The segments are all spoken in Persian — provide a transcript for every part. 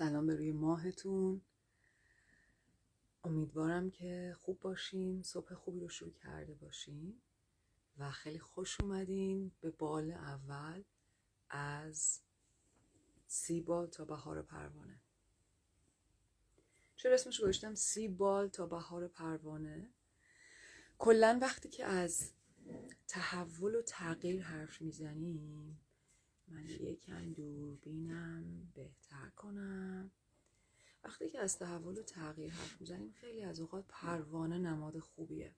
سلام به روی ماهتون. امیدوارم که خوب باشین صبح خوبی رو شروع کرده باشین و خیلی خوش اومدین به بال اول از سی بال تا بهار پروانه. چرا اسمش گذاشتم؟ سی بال تا بهار پروانه. کلا وقتی که از تحول و تغییر حرف می‌زنیم من یکم دوربینم بهتر کنم. وقتی که از تحول و تغییر حرف می‌زنیم خیلی از اوقات پروانه نماد خوبیه.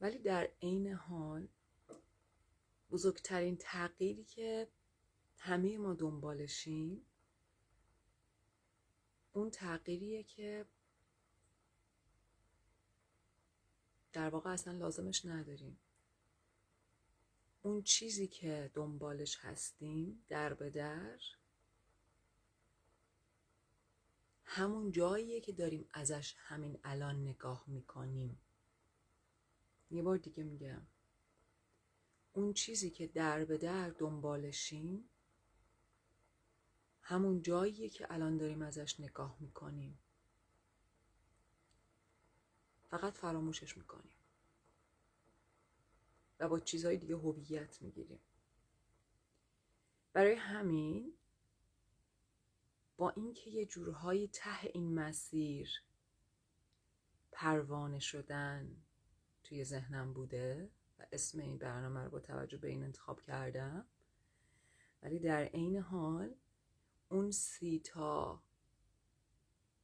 ولی در عین حال بزرگترین تغییری که همه ما دنبالشیم اون تغییریه که در واقع اصلا لازمش نداریم. اون چیزی که دنبالش هستیم در به در همون جاییه که داریم ازش همین الان نگاه می‌کنیم. یه بار دیگه میگم. اون چیزی که در به در دنبالشیم همون جاییه که الان داریم ازش نگاه می‌کنیم. فقط فراموشش می‌کنیم. و با چیزهای دیگه هویت می‌گیریم. برای همین با اینکه یه جورهای ته این مسیر پروانه شدن توی ذهنم بوده و اسم این برنامه رو با توجه به این انتخاب کردم ولی در عین حال اون سی تا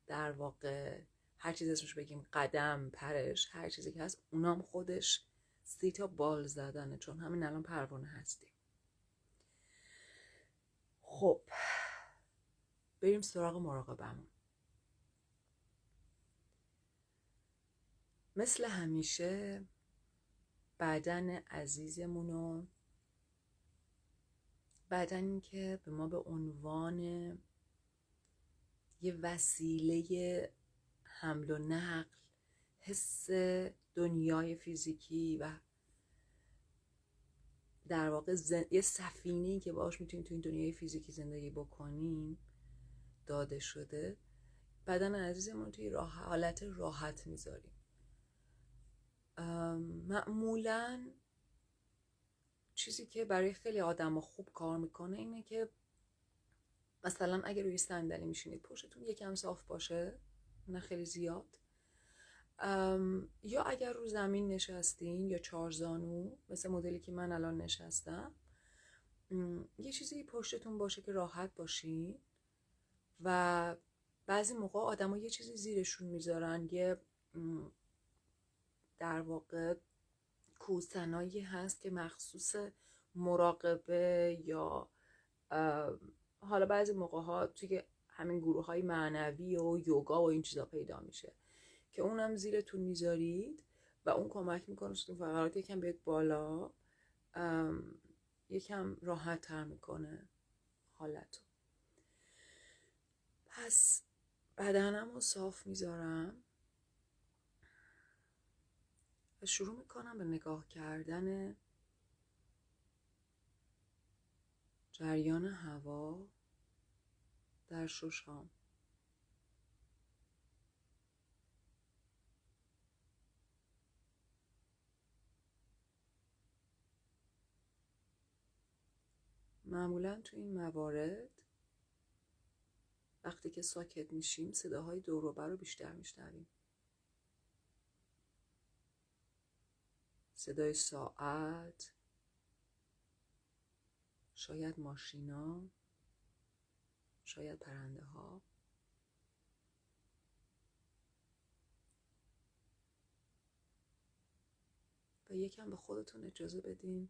در واقع هر چیز اسمش بگیم قدم پرش هر چیزی که هست اونام خودش سی تا بال زدنه چون همین الان پروانه هستیم. خب بریم سراغ مراقبمون. مثل همیشه بدن عزیزمونو بدنی که به ما به عنوان یه وسیله حمل و نقل حس دنیای فیزیکی و در واقع زن... یه سفینه‌ای که باش می‌تونیم تو این دنیای فیزیکی زندگی بکنیم داده شده. بدن عزیزمون توی راه... حالت راحت می‌ذاریم. معمولا چیزی که برای خیلی آدم خوب کار می‌کنه اینه که مثلا اگر روی صندلی میشینید پشتتون یکم صاف باشه نه خیلی زیاد. یا اگر رو زمین نشستین یا چارزانو مثل مدلی که من الان نشستم یه چیزی پشتتون باشه که راحت باشین و بعضی موقع آدم یه چیزی زیرشون می‌ذارن یه در واقع کوسنایی هست که مخصوص مراقبه یا حالا بعضی موقع ها توی همین گروه های معنوی و یوگا و این چیزا پیدا میشه. که اونم زیرتون می‌ذارید و اون کمک می‌کنه که فقرات یکم بیاد بالا یکم راحت تر می‌کنه حالتو. پس بدنم رو صاف می‌ذارم. و شروع می‌کنم به نگاه کردن جریان هوا در ششام معمولا تو این موارد وقتی که ساکت میشیم صداهای دوروبر رو بیشتر میشنویم. صدای ساعت شاید ماشینا شاید پرنده ها و یکم به خودتون اجازه بدین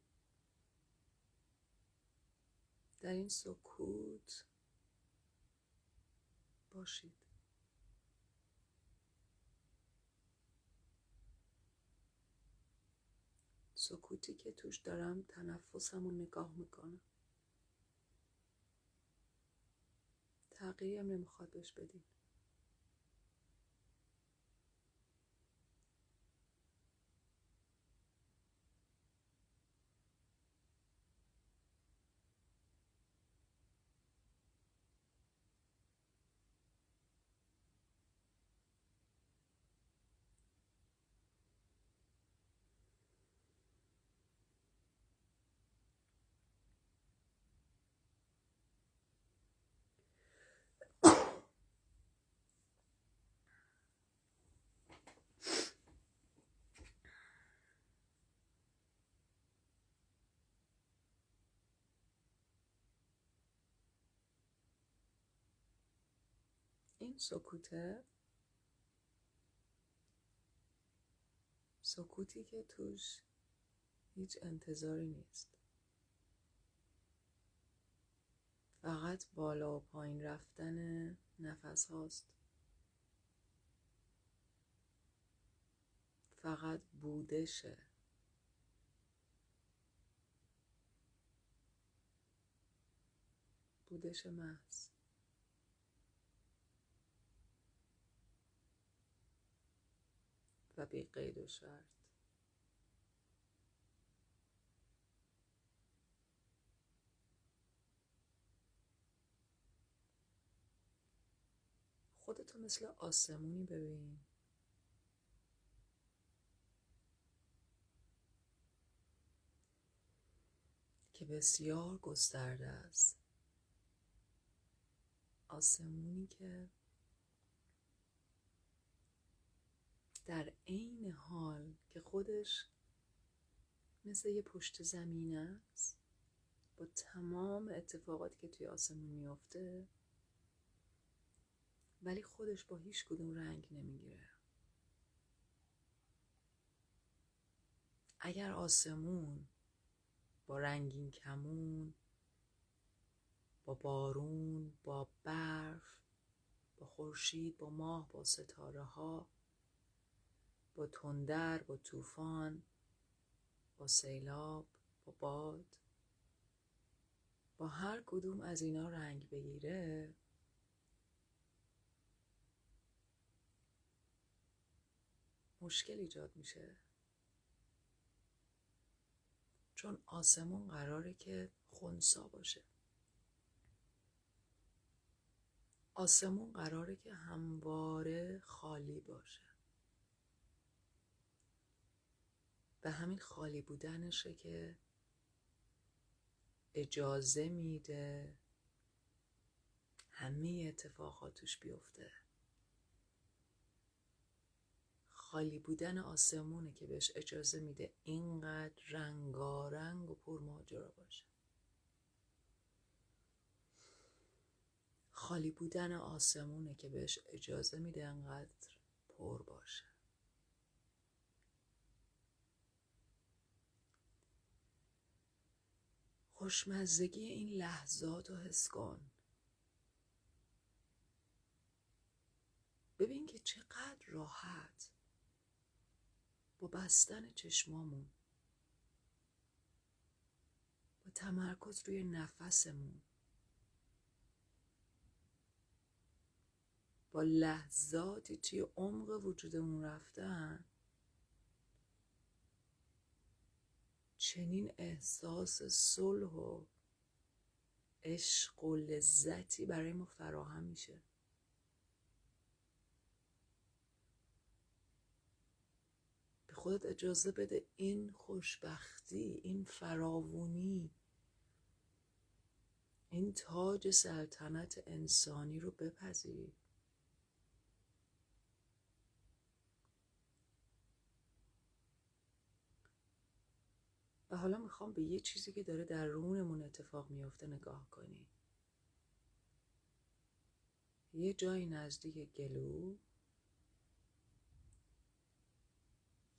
در این سکوت باشید. سکوتی که توش دارم تنفسم رو نگاه می‌کنم. تغییرم نمی‌خواد بهش بدین این سکوته. سکوتی که توش هیچ انتظاری نیست. فقط بالا و پایین رفتن نفس هاست. فقط بودشه بودش محض. و بی قید و خودتو مثل آسمونی ببین. که بسیار گسترده است. آسمونی که در عین حال که خودش مثل یه پشت زمین است با تمام اتفاقاتی که توی آسمون میافته ولی خودش با هیچ کدوم رنگ نمی‌گیره. اگر آسمون با رنگین کمون با بارون با برف با خورشید با ماه با ستاره ها با تندر با طوفان با سیلاب با باد. با هر کدوم از اینا رنگ بگیره مشکل ایجاد میشه. چون آسمون قراره که خونسا باشه. آسمون قراره که همواره خالی باشه. به همین خالی بودنشه که اجازه میده همه اتفاقات توش بیفته. خالی بودن آسمونه که بهش اجازه میده اینقدر رنگارنگ و پرماجرا باشه. خالی بودن آسمونه که بهش اجازه میده انقدر پر باشه. خوشمزگی این لحظات رو حس کن. ببین که چقدر راحت با بستن چشمامون با تمرکز روی نفسمون با لحظاتی توی عمق وجودمون رفتن چنین احساس صلح و عشق و لذتی برای ما فراهم میشه. به خودت اجازه بده این خوشبختی این فراوونی این تاج سلطنت انسانی رو بپذیری. و حالا می‌خوام به یه چیزی که داره در رونمون اتفاق میافته نگاه کنی. یه جایی نزدیک گلو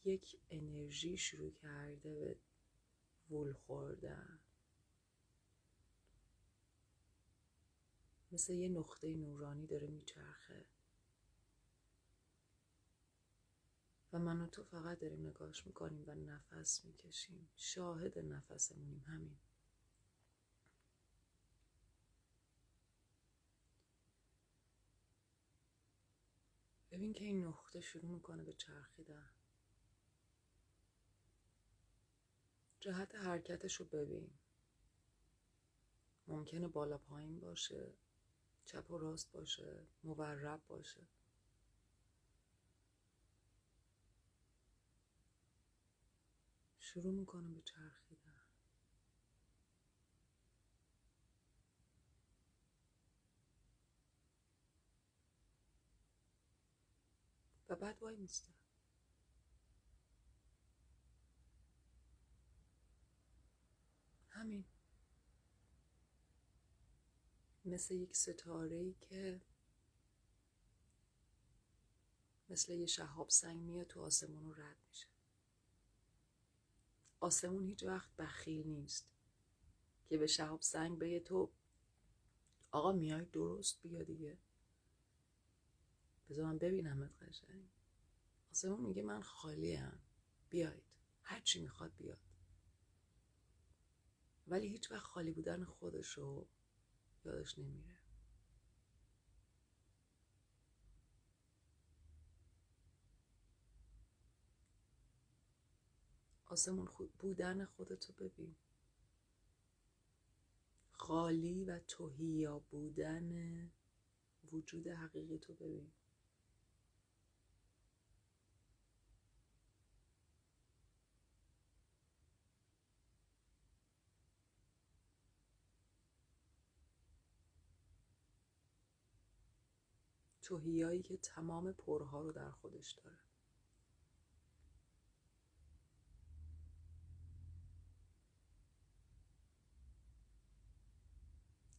یک انرژی شروع کرده به وول خوردن. مثل یه نقطه نورانی داره میچرخه. و من و تو فقط داریم نگاش می‌کنیم و نفس می‌کشیم. شاهد نفسمونیم همین. ببین که این نقطه شروع می‌کنه به چرخیدن. جهت حرکتش رو ببین. ممکنه بالا پایین باشه چپ و راست باشه مورب باشه. شروع می‌کنه به چرخیدن. و بعد وای میسته همین. مثل یک ستاره ای که مثل یه شهاب سنگ میاد تو آسمون رو رد میشه. آسمون هیچ وقت بخیل نیست. که به شهاب سنگ بگه تو آقا میای درست بیا دیگه. بذار من ببینم قشنگ. آسمون میگه من خالیم بیاید هرچی می‌خواد بیاد. ولی هیچ وقت خالی بودن خودش رو یادش نمیره. آسمون خود بودن خودتو ببین. خالی و توهیا بودن وجود حقیقی تو ببین. توهیایی که تمام پرها رو در خودش داره.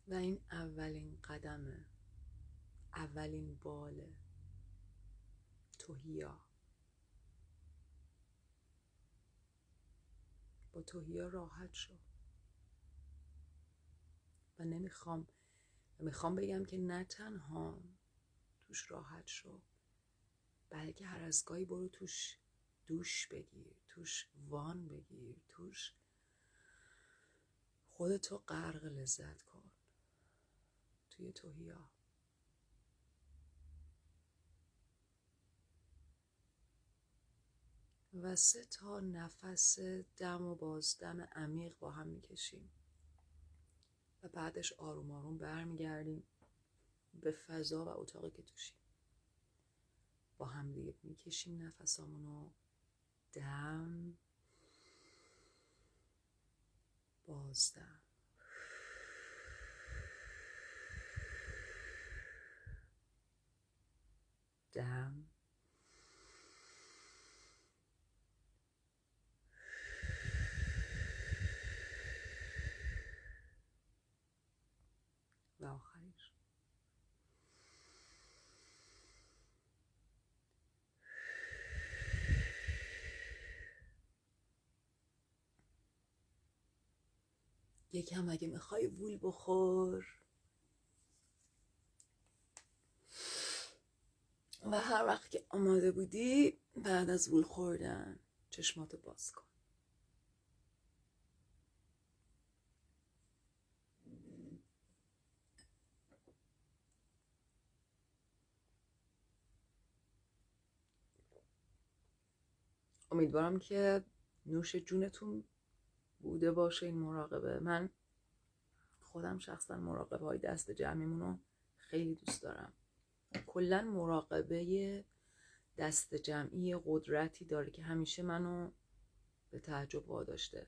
و این اولین قدمه. اولین باله. توهیا. با توهیا راحت شو. و نمی‌خوام می‌خوام بگم که نه تنها توش راحت شو بلکه هر از گاهی برو توش دوش بگیر توش وان بگیر توش خودتو غرق لذت کن. توی توهیا و سه تا نفس دم و بازدم عمیق با هم می‌کشیم. و بعدش آروم آروم برمیگردیم به فضا و اتاقی که توشیم. با هم دیگه می‌کشیم نفسامونو دم بازدم. دم و آخرش یکم اگه می‌خوای وول بخور. و هر وقت که آماده بودی بعد از وول خوردن چشماتو باز کن. امیدوارم که نوش جونتون بوده باشه این مراقبه. من خودم شخصا مراقبه های دست جمعیمونو خیلی دوست دارم. کلا مراقبه دست جمعی قدرتی داره که همیشه منو به تعجب واداشته.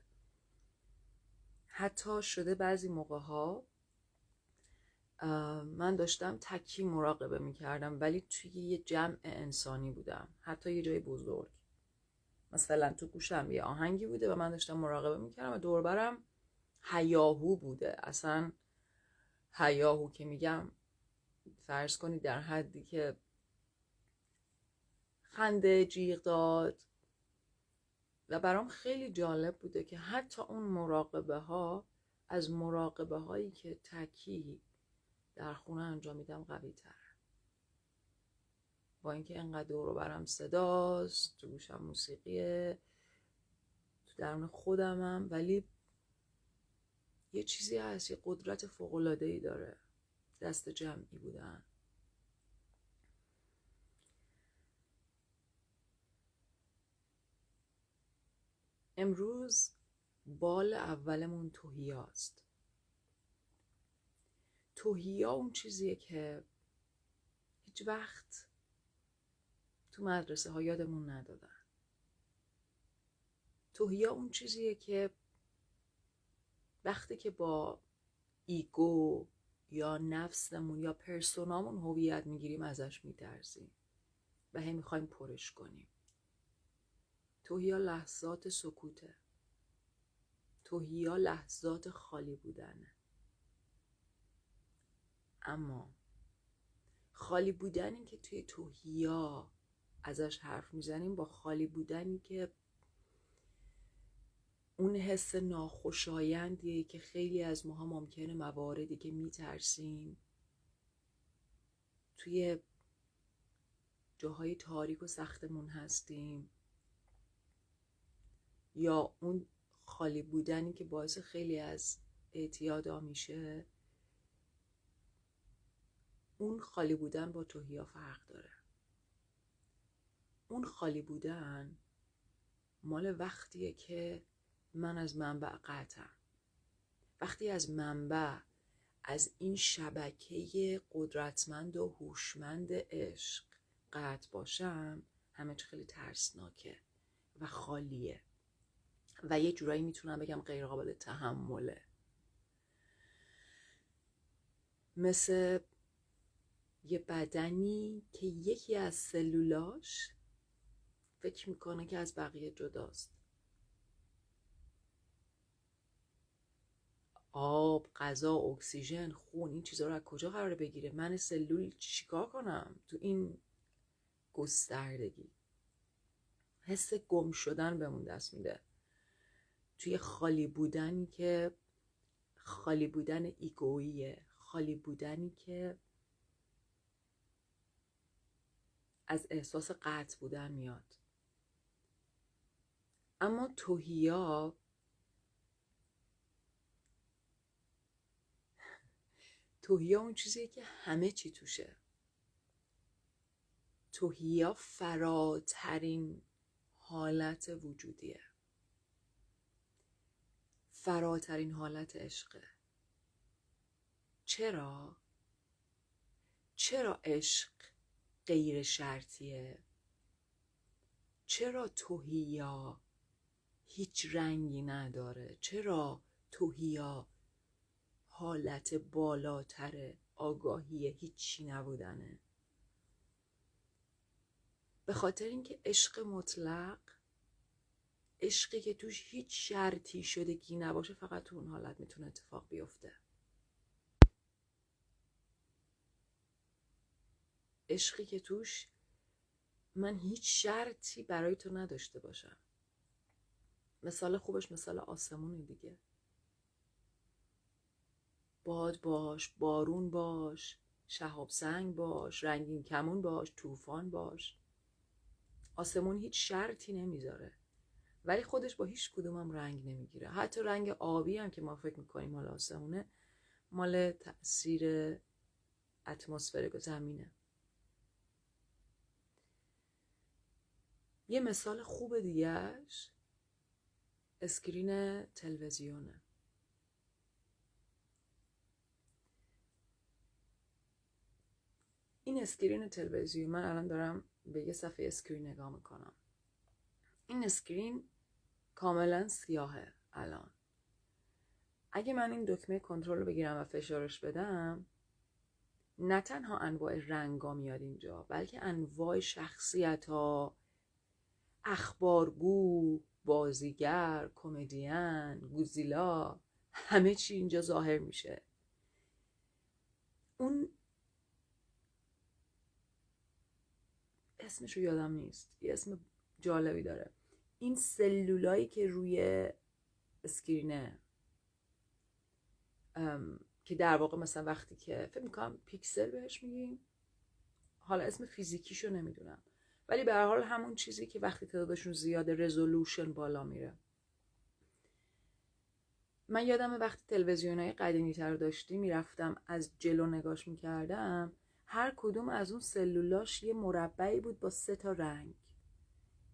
حتی شده بعضی موقع ها من داشتم تکی مراقبه می‌کردم ولی توی یه جمع انسانی بودم. حتی یه جای بزرگ. مثلا تو گوشم یه آهنگی بوده و من داشتم مراقبه می‌کردم و دوربرم هیاهو بوده. اصلا هیاهو که میگم فرض کنید در حدی که خنده جیغ داد. و برام خیلی جالب بوده که حتی اون مراقبه ها از مراقبه هایی که تکی در خونه انجام میدم قوی تر با اینکه انقدر دور برم صداست تو گوشم موسیقیه تو درون خودمم. ولی یه چیزی هست یه قدرت ای داره. دست جمعی بودن. امروز بال اولمون توهیاست توهیا اون چیزیه که هیچ وقت تو مدرسه ها یادمون ندادن. توهیا اون چیزیه که وقتی که با ایگو یا نفسمون یا پرسونامون هویت می‌گیریم ازش میترسیم و هی می‌خوایم پرش کنیم. توهیا لحظات سکوته. توهیا لحظات خالی بودنه. اما خالی بودنی که توی توهیا ازش حرف می‌زنیم با خالی بودنی که اون حس ناخوشایندیه که خیلی از ماها ممکنه مواردی که میترسیم توی جاهای تاریک و سختمون هستیم. یا اون خالی بودنی که باعث خیلی از اعتیادا میشه اون خالی بودن با توهیا فرق داره. اون خالی بودن مال وقتیه که من از منبع قطعم. وقتی از منبع از این شبکه قدرتمند و هوشمند عشق قطع باشم همه چی خیلی ترسناکه و خالیه. و یه جورایی می‌تونم بگم غیر قابل تحمله. مثل یه بدنی که یکی از سلولاش فکر می‌کنه که از بقیه جداست. آب، غذا، اکسیژن، خون این چیزها رو از کجا قرار بگیره؟ من سلول چیکار کنم تو این گستردگی؟ حس گم شدن بهمون دست میده. توی خالی بودنی که خالی بودن ایگوییه. خالی بودنی که از احساس قطع بودن میاد. اما توهیا توهیا اون چیزیه که همه چی توشه توهیا فراترین حالت وجودیه فراترین حالت عشقه چرا؟ چرا عشق غیر شرطیه؟ چرا توهیا هیچ رنگی نداره؟ چرا توهیا حالت بالاتر آگاهی هیچی نبودنه؟ به خاطر اینکه عشق مطلق عشقی که توش هیچ شرطی شدگی نباشه فقط تو اون حالت می‌تونه اتفاق بیفته. عشقی که توش من هیچ شرطی برای تو نداشته باشم. مثال خوبش مثال آسمونی دیگه. باد باش بارون باش شهاب سنگ باش رنگین کمون باش طوفان باش. آسمون هیچ شرطی نمی‌ذاره. ولی خودش با هیچ کدومم رنگ نمی‌گیره. حتی رنگ آبی هم که ما فکر می‌کنیم مال آسمونه مال تاثیر اتمسفر زمینه. یه مثال خوب دیگهش screen تلویزیونه. این screen تلویزیون من الان دارم به یه صفحه screen نگاه می‌کنم. این screen کاملا سیاهه الان. اگه من این دکمه کنترل رو بگیرم و فشارش بدم نه تنها انواع رنگا میاد اینجا بلکه انواع شخصیت ها اخبارگو بازیگر کمدین گوزیلا همه چی اینجا ظاهر میشه. اون اسمش رو یادم نیست. یه اسم جالبی داره. این سلولایی که روی اسکرینه که در واقع مثلا وقتی که فکر می‌کنم پیکسل بهش میگیم حالا اسم فیزیکیشو نمی‌دونم. ولی به هر حال همون چیزی که وقتی تعدادشون زیاده رزولوشن بالا میره. من یادم وقتی تلویزیون های قدیمی تر داشتی می‌رفتم از جلو نگاش می‌کردم هر کدوم از اون سلولاش یه مربعی بود با سه تا رنگ.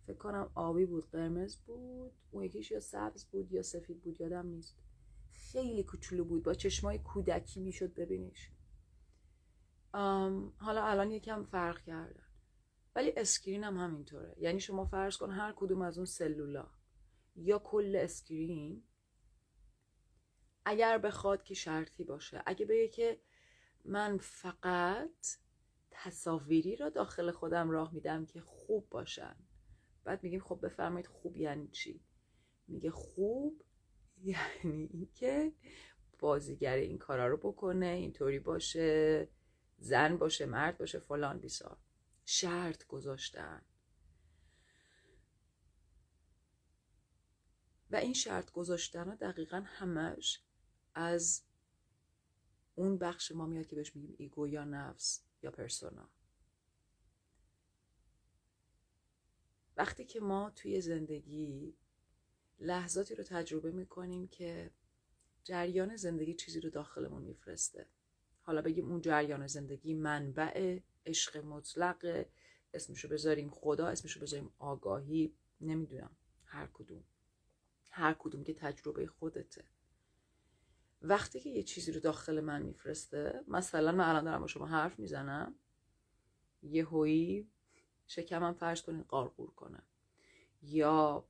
فکر کنم آبی بود قرمز بود اون یکیش یا سبز بود یا سفید بود یادم نیست. خیلی کوچولو بود با چشمای کودکی می‌شد ببینیش حالا الان یکم فرق کردن ولی screen هم همینطوره. یعنی شما فرض کن هر کدوم از اون سلولا یا کل screen اگر بخواد که شرطی باشه. اگه بگه که من فقط تصاویری را داخل خودم راه میدم که خوب باشن. بعد میگیم خب بفرمایید خوب یعنی چی؟ میگه خوب یعنی اینکه بازیگر این کارا رو بکنه اینطوری باشه زن باشه مرد باشه فلان بیسار. شرط گذاشتن. و این شرط گذاشتن ها دقیقا همش از اون بخش ما میاد که بهش میگیم ایگو یا نفس یا پرسونا. وقتی که ما توی زندگی لحظاتی رو تجربه می‌کنیم که جریان زندگی چیزی رو داخلمون میفرسته. حالا بگیم اون جریان زندگی منبع عشق مطلق اسمشو بذاریم خدا اسمشو بذاریم آگاهی نمی‌دونم هر کدوم. هر کدوم که تجربه خودته. وقتی که یه چیزی رو داخل من میفرسته مثلا من الان دارم با شما حرف می‌زنم یه هویی شکمم فرض کنین قارقور کنه. یا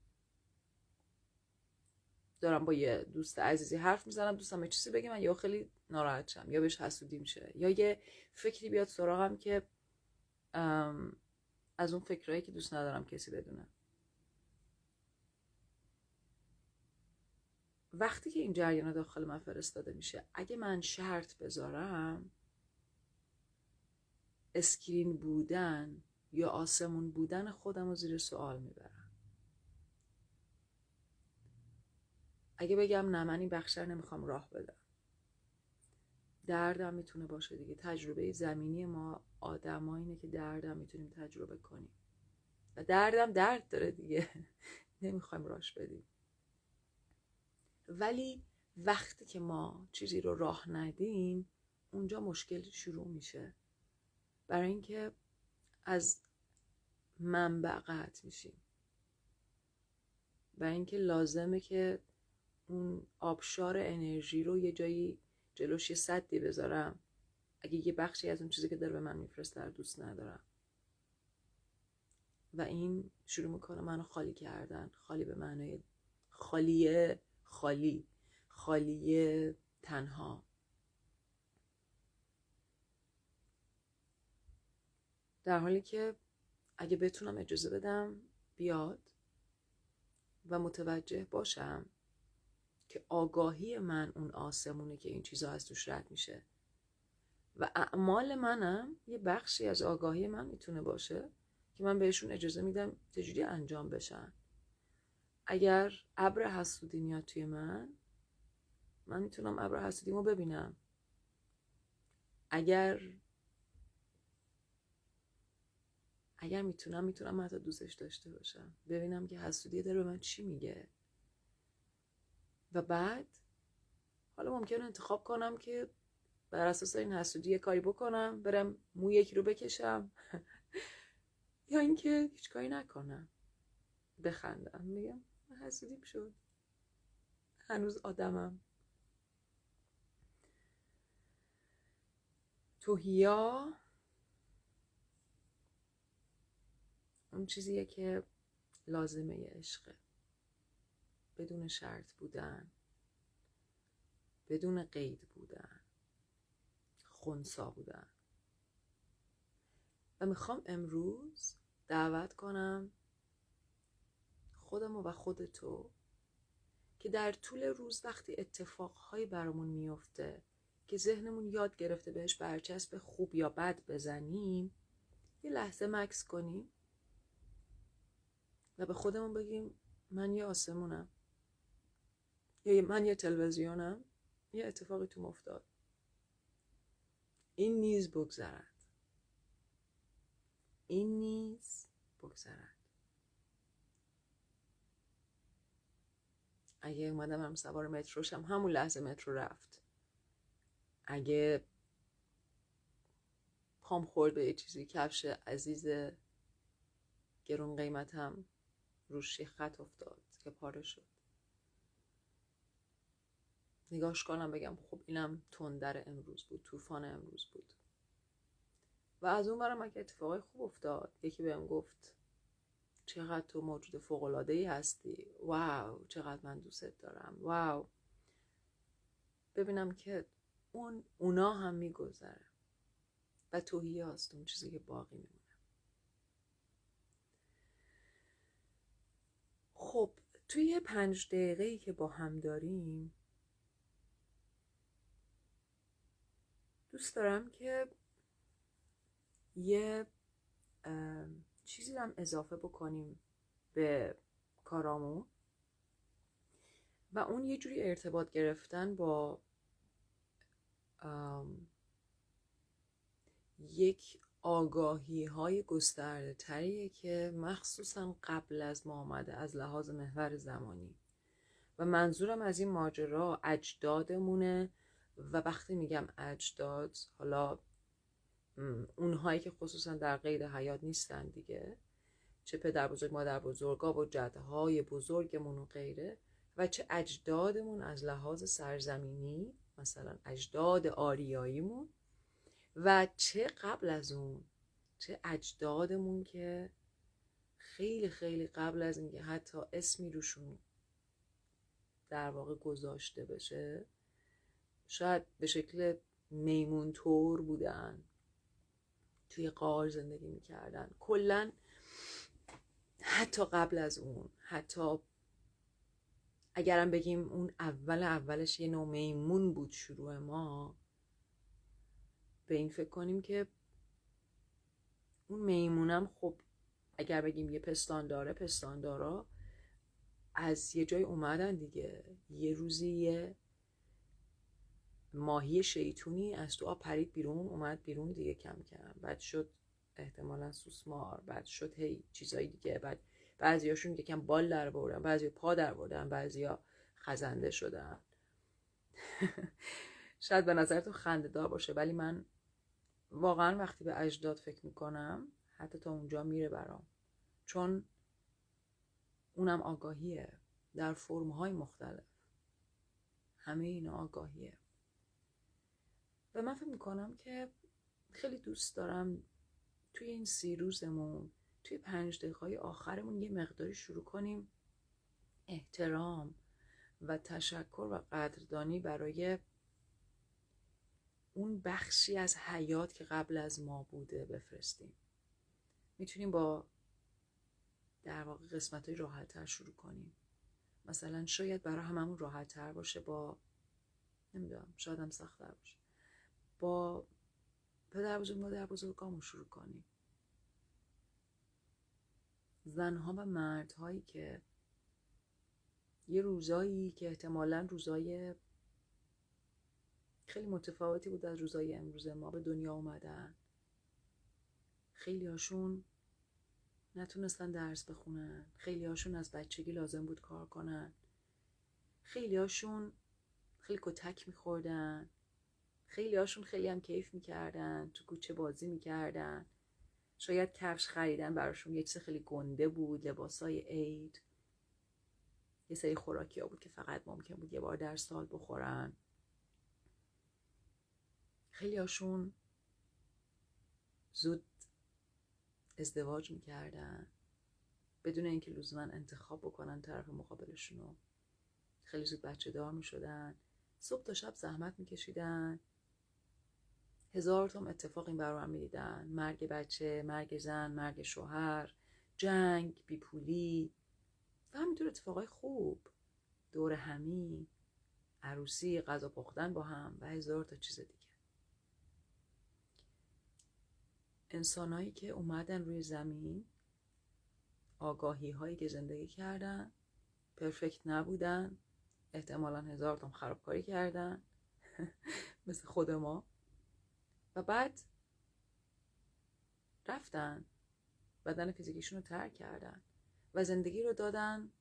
دارم با یه دوست عزیزی حرف می‌زنم دوستم یه چیزی بگه من یا خیلی ناراحت شم. یا بهش حسودی میشه یا یه فکری بیاد سراغم که از اون فکرهایی که دوست ندارم کسی بدونه. وقتی که این جریان داخل من فرستاده میشه اگه من شرط بذارم اسکرین بودن یا آسمون بودن خودم رو زیر سوال می‌برم. اگه بگم نه من این بخشر نمی‌خوام راه بدم. دردم می‌تونه باشه دیگه. تجربه زمینی ما آدم اینه که دردم می‌تونیم تجربه کنیم. و دردم درد داره دیگه. نمی‌خوایم راش بدیم. ولی وقتی که ما چیزی رو راه ندیم اونجا مشکل شروع میشه. برای اینکه از منبع قطع میشیم. برای اینکه لازمه که اون آبشار انرژی رو یه جایی جلوش یه صدی بذارم. اگه یه بخشی از اون چیزی که داره به من میفرسته دوست ندارم. و این شروع می‌کنه منو خالی کردن. خالی به معنای خالیه. خالی خالی تنها. در حالی که اگه بتونم اجازه بدم بیاد و متوجه باشم که آگاهی من اون آسمونه که این چیزها از توش رد میشه و اعمال منم یه بخشی از آگاهی من می‌تونه باشه که من بهشون اجازه میدم چجوری انجام بشن. اگر ابر حسودی میاد توی من من می‌تونم ابر حسودیمو ببینم. اگر اگر می‌تونم می‌تونم حتی دوستش داشته باشم. ببینم که حسودی داره به من چی میگه. و بعد حالا ممکنه انتخاب کنم که بر اساس این حسودی کاری بکنم برم مو یکی رو بکشم. یا اینکه هیچ کاری نکنم. بخندم میگم. حسودیم شد. هنوز آدمم. توهیا اون چیزیه که لازمه عشقه بدون شرط بودن. بدون قید بودن. خونسا بودن. و می‌خوام امروز دعوت کنم خودم و خودتو که در طول روز وقتی اتفاقهایی برامون میفته که ذهنمون یاد گرفته بهش برچسب خوب یا بد بزنیم یه لحظه مکس کنیم و به خودمون بگیم من یه آسمونم یا من یه تلویزیونم یه اتفاقی تو افتاد. این نیز بگذرد. این نیز بگذرد. اگه اومدم هم سوار متروشم همون لحظه مترو رفت. اگه پام خورد به یه چیزی کفش عزیز گرون قیمتم روش خط افتاد که پاره شد. نگاش کنم بگم خب اینم تندر امروز بود طوفان امروز بود. و از اون برم اگه اتفاقای خوب افتاد یکی بهم گفت چقدر تو موجود فوق العاده ای هستی. واو چقدر من دوستت دارم. واو. ببینم که اون اونا هم میگذره. و توهی هست اون چیزی که باقی میمونه. خب توی پنج دقیقه ای که با هم داریم دوست دارم که یه چیزی هم اضافه بکنیم به کارامون. و اون یه جوری ارتباط گرفتن با یک آگاهی های گسترده تریه که مخصوصا قبل از ما آمده از لحاظ محور زمانی. و منظورم از این ماجرا اجدادمونه و وقتی میگم اجداد حالا اونهایی که خصوصا در قید حیات نیستن دیگه. چه پدر بزرگ مادر بزرگا و جده های بزرگمون و غیره. و چه اجدادمون از لحاظ سرزمینی مثلا اجداد آریاییمون. و چه قبل از اون چه اجدادمون که خیلی خیلی قبل از اینکه حتی اسمی روشون در واقع گذاشته بشه شاید به شکل میمون طور بودن. توی قار زندگی می‌کردن. کلا حتی قبل از اون حتی اگرم بگیم اون اول اولش یه نوع میمون بود شروع ما به این فکر کنیم که اون میمونم خب اگر بگیم یه پستان داره پستان دارا از یه جای اومدن دیگه. یه روزی یه ماهی شیطونی از تو آب پرید بیرون اومد بیرون دیگه کم کم. بعد شد احتمالا سوسمار بعد شد هی چیزایی دیگه. بعد بعضیاشون یکم بال در بردن بعضی پا در بردن بعضیا خزنده شدن. شاید به نظر تو خنده دار باشه ولی من واقعا وقتی به اجداد فکر می‌کنم حتی تا اونجا میره برام. چون اونم آگاهیه. در فرمهای مختلف. همه اینا آگاهیه. و من فکر می‌کنم که خیلی دوست دارم توی این سی روزمون توی پنج دقیقه آخرمون یه مقداری شروع کنیم احترام و تشکر و قدردانی برای اون بخشی از حیات که قبل از ما بوده بفرستیم. می‌تونیم با در واقع قسمت های راحت تر شروع کنیم. مثلا شاید برای هممون راحت تر باشه با نمی‌دونم شاید هم سخت تر باشه. با پدر بزرگ مادر بزرگامون شروع کنیم. زنها و مردهایی که یه روزایی که احتمالا روزای خیلی متفاوتی بود از روزای امروز ما به دنیا اومدن خیلی هاشون نتونستن درس بخونن خیلی هاشون از بچگی لازم بود کار کنن خیلی هاشون خیلی کتک میخوردن. خیلی هاشون خیلی هم کیف می‌کردن تو کوچه بازی می‌کردن. شاید کفش خریدن براشون یه چیز خیلی گنده بود لباسای عید. یه سری خوراکی ها بود که فقط ممکن بود یه بار در سال بخورن. خیلی هاشون زود ازدواج می‌کردن. بدون اینکه لزوما انتخاب بکنن طرف مقابلشونو. خیلی زود بچه دار می‌شدن. صبح تا شب زحمت میکشیدن. هزار تا اتفاق این برام می‌دیدن مرگ بچه مرگ زن مرگ شوهر جنگ بیپولی و همینطور اتفاقای خوب. دور همی عروسی غذا پختن با هم و هزار تا چیز دیگه. انسانهایی که اومدن روی زمین آگاهی هایی که زندگی کردن پرفکت نبودن احتمالا هزار تا خرابکاری کردن. مثل خود ما. و بعد رفتن. بدن فیزیکیشون رو ترک کردن. و زندگی رو دادن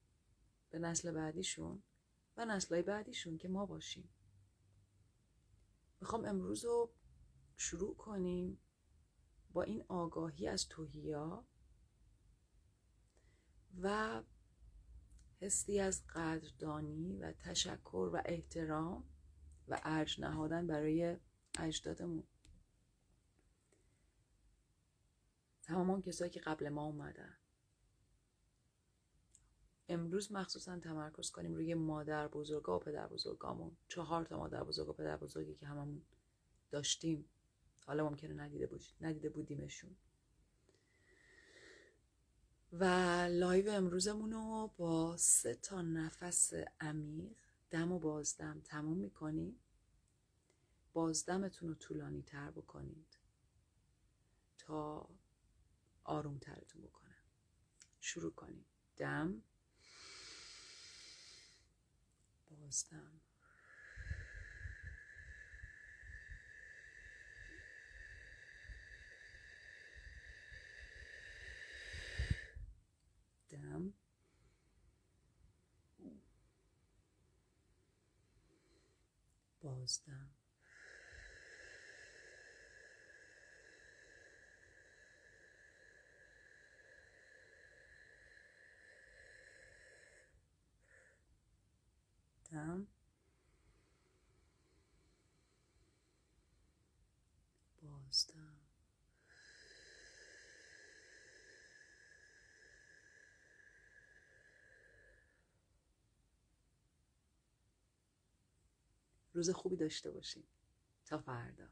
به نسل بعدیشون و نسلهای بعدیشون که ما باشیم. می‌خوام امروز رو شروع کنیم با این آگاهی از توهیا و حسی از قدردانی و تشکر و احترام و ارج نهادن برای اجدادمون. تمام کسایی که قبل ما اومدن. امروز مخصوصا تمرکز کنیم روی مادر بزرگا و پدر بزرگامون. چهار تا مادر بزرگ و پدر بزرگی که هممون داشتیم. حالا ممکنه ندیده, ندیده بودیمشون. و لایو امروزمون رو با سه تا نفس عمیق دم و بازدم تموم می‌کنیم. بازدمتون رو طولانی تر بکنید. تا آروم ترتون بکنه شروع کنیم. دم. بازدم دم. بازدم دم بازدم. روز خوبی داشته باشید تا فردا.